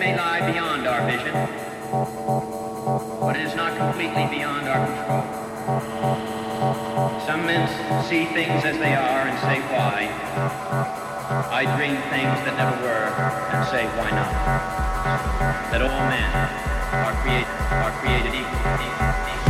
may lie beyond our vision, but it is not completely beyond our control. Some men see things as they are and say why. I dream things that never were and say why not. That all men are created, are created equal. equal, equal.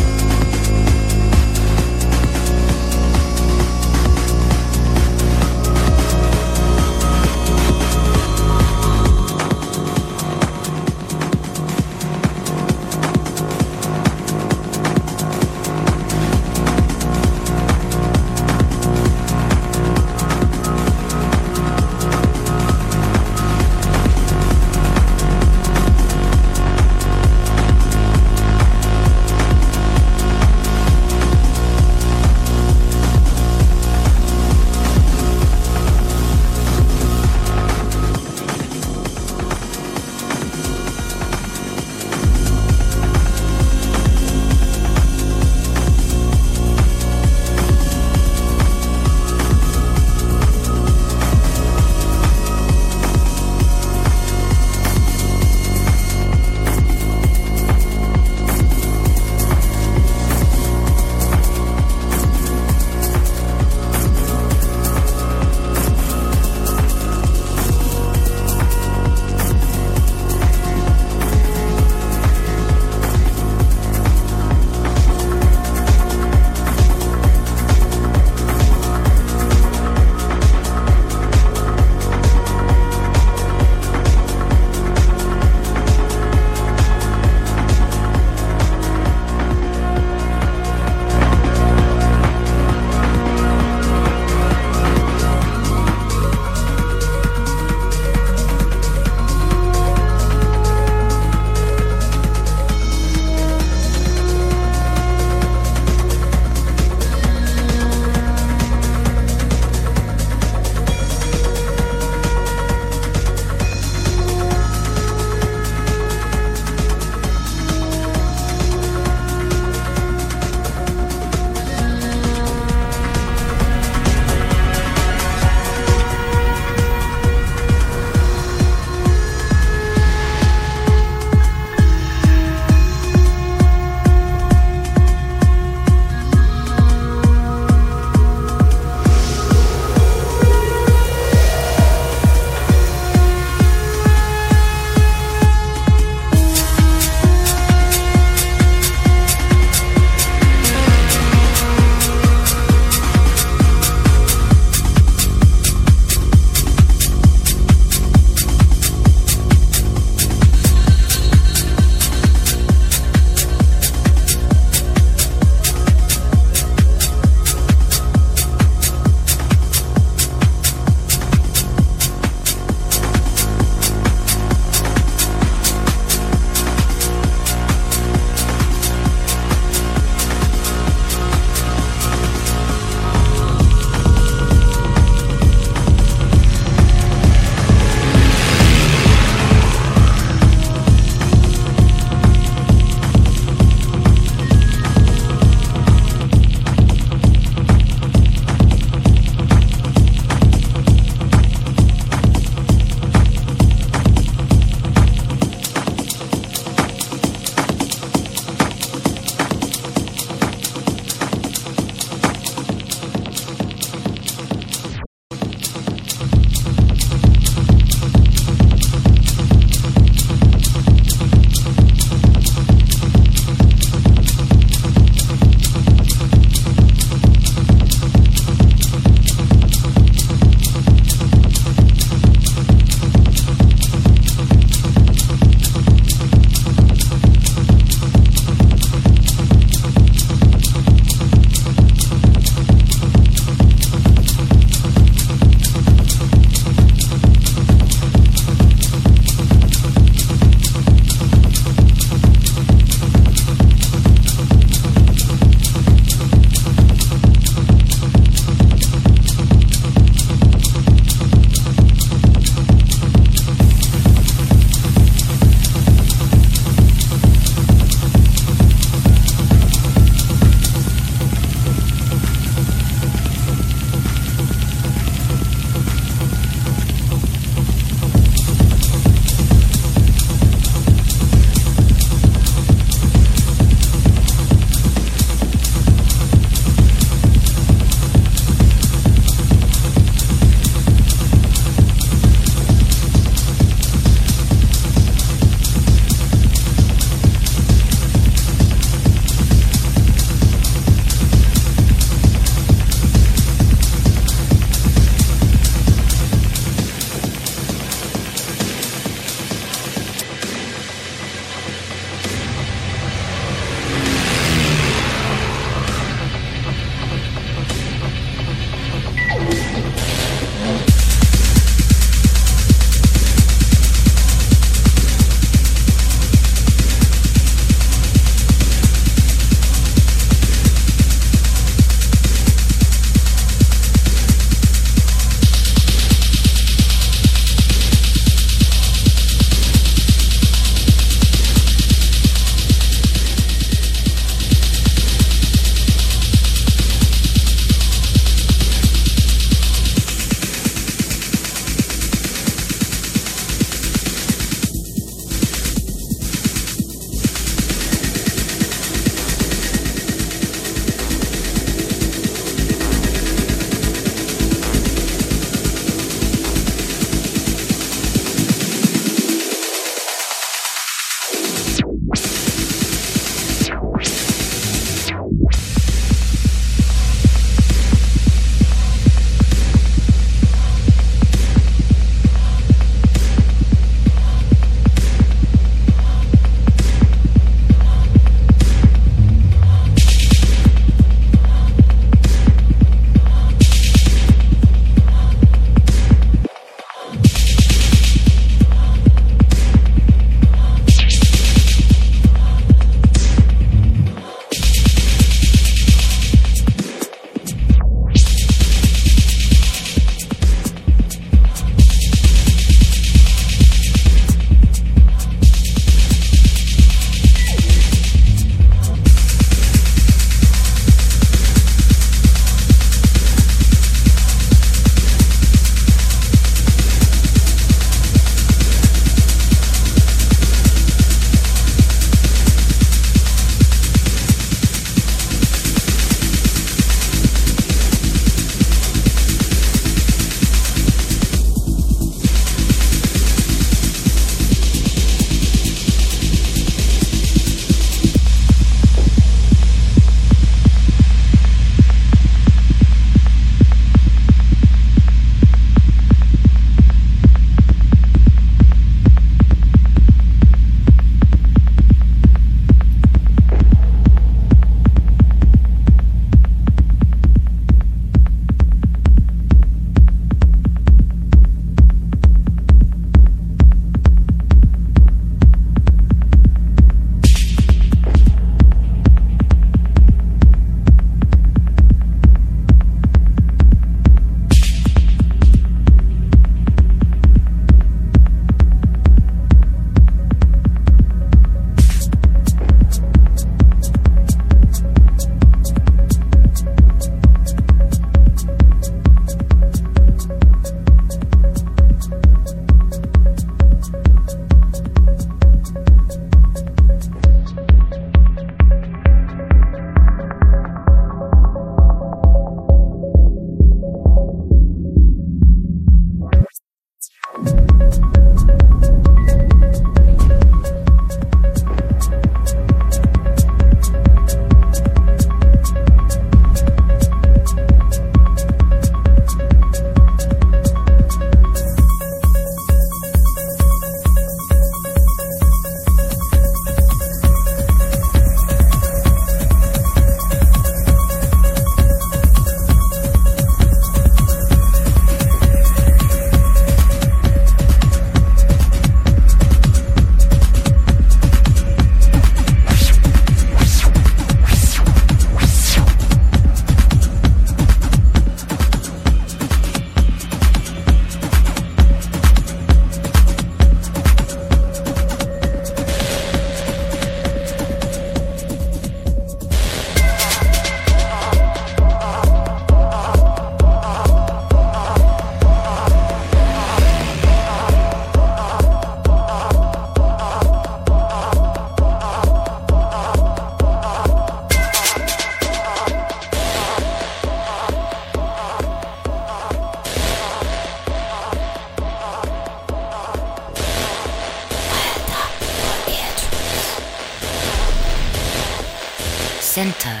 Center.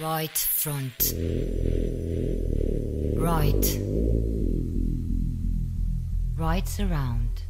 Right front. Right. Right surround.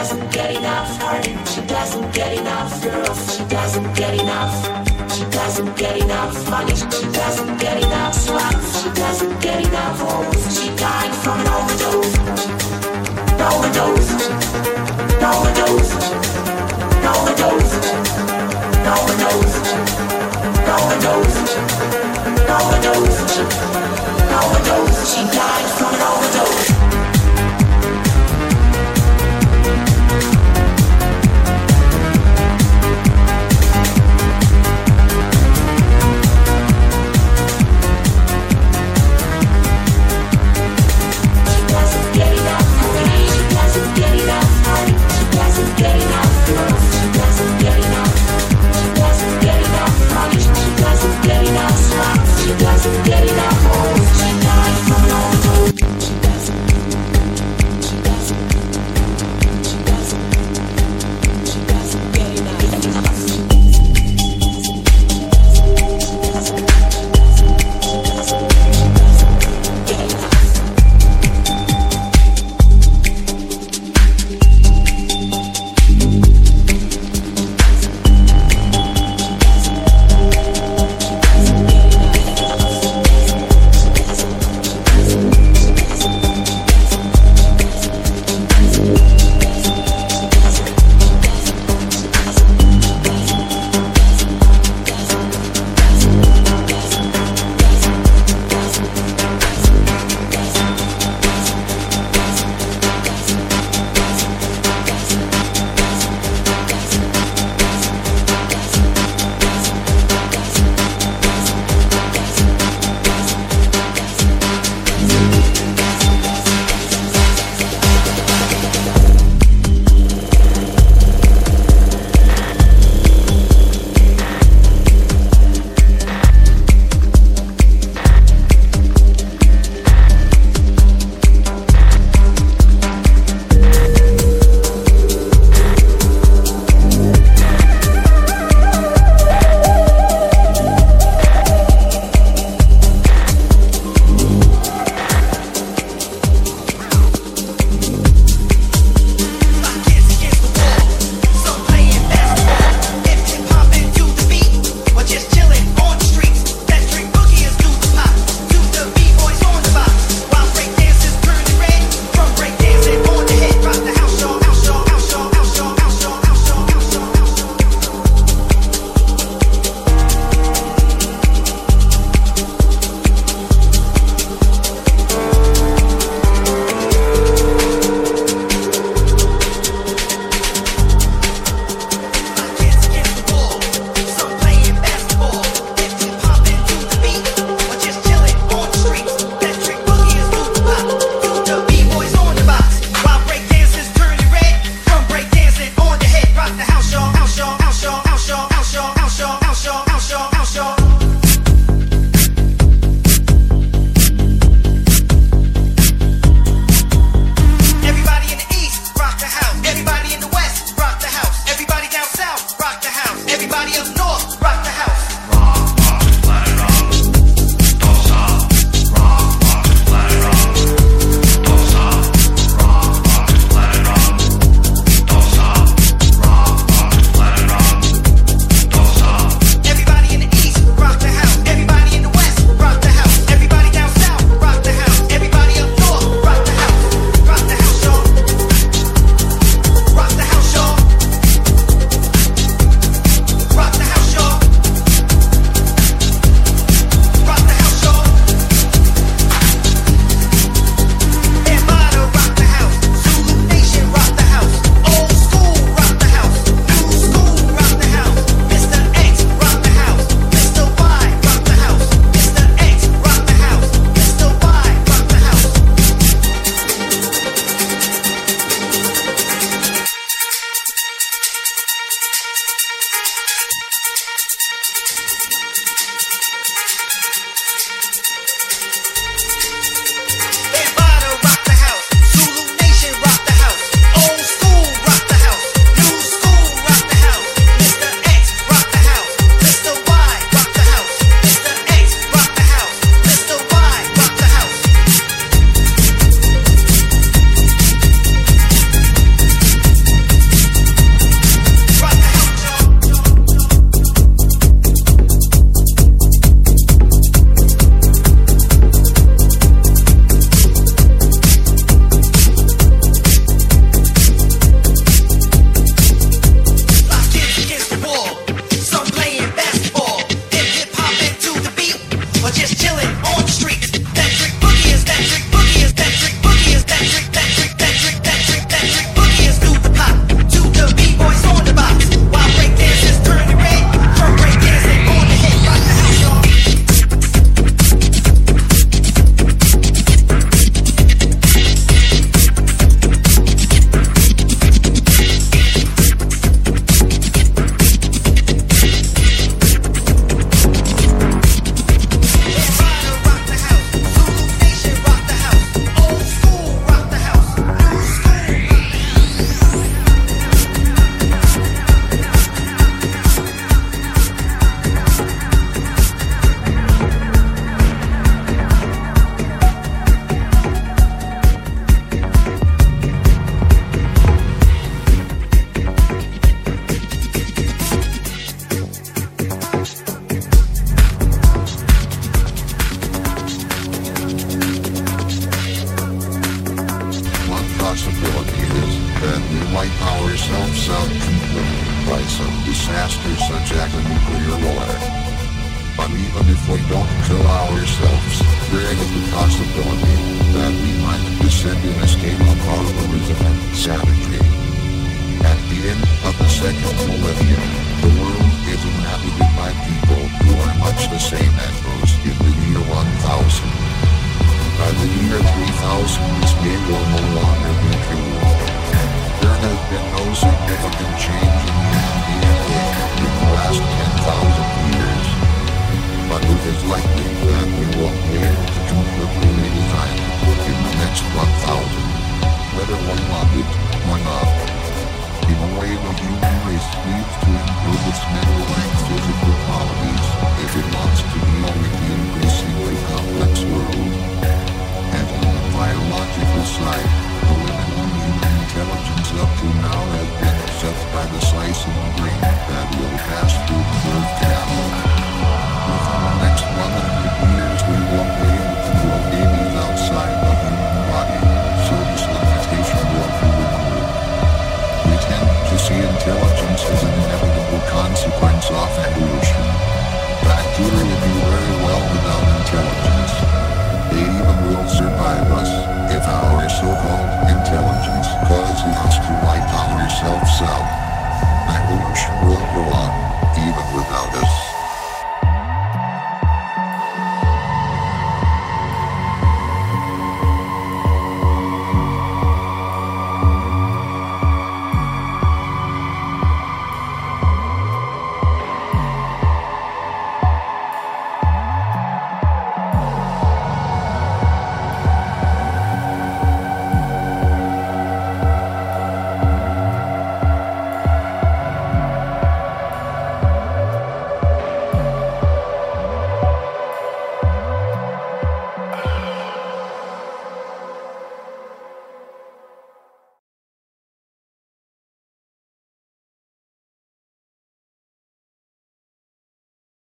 doesn't get enough. She doesn't get enough. She doesn't get enough. She doesn't get enough money.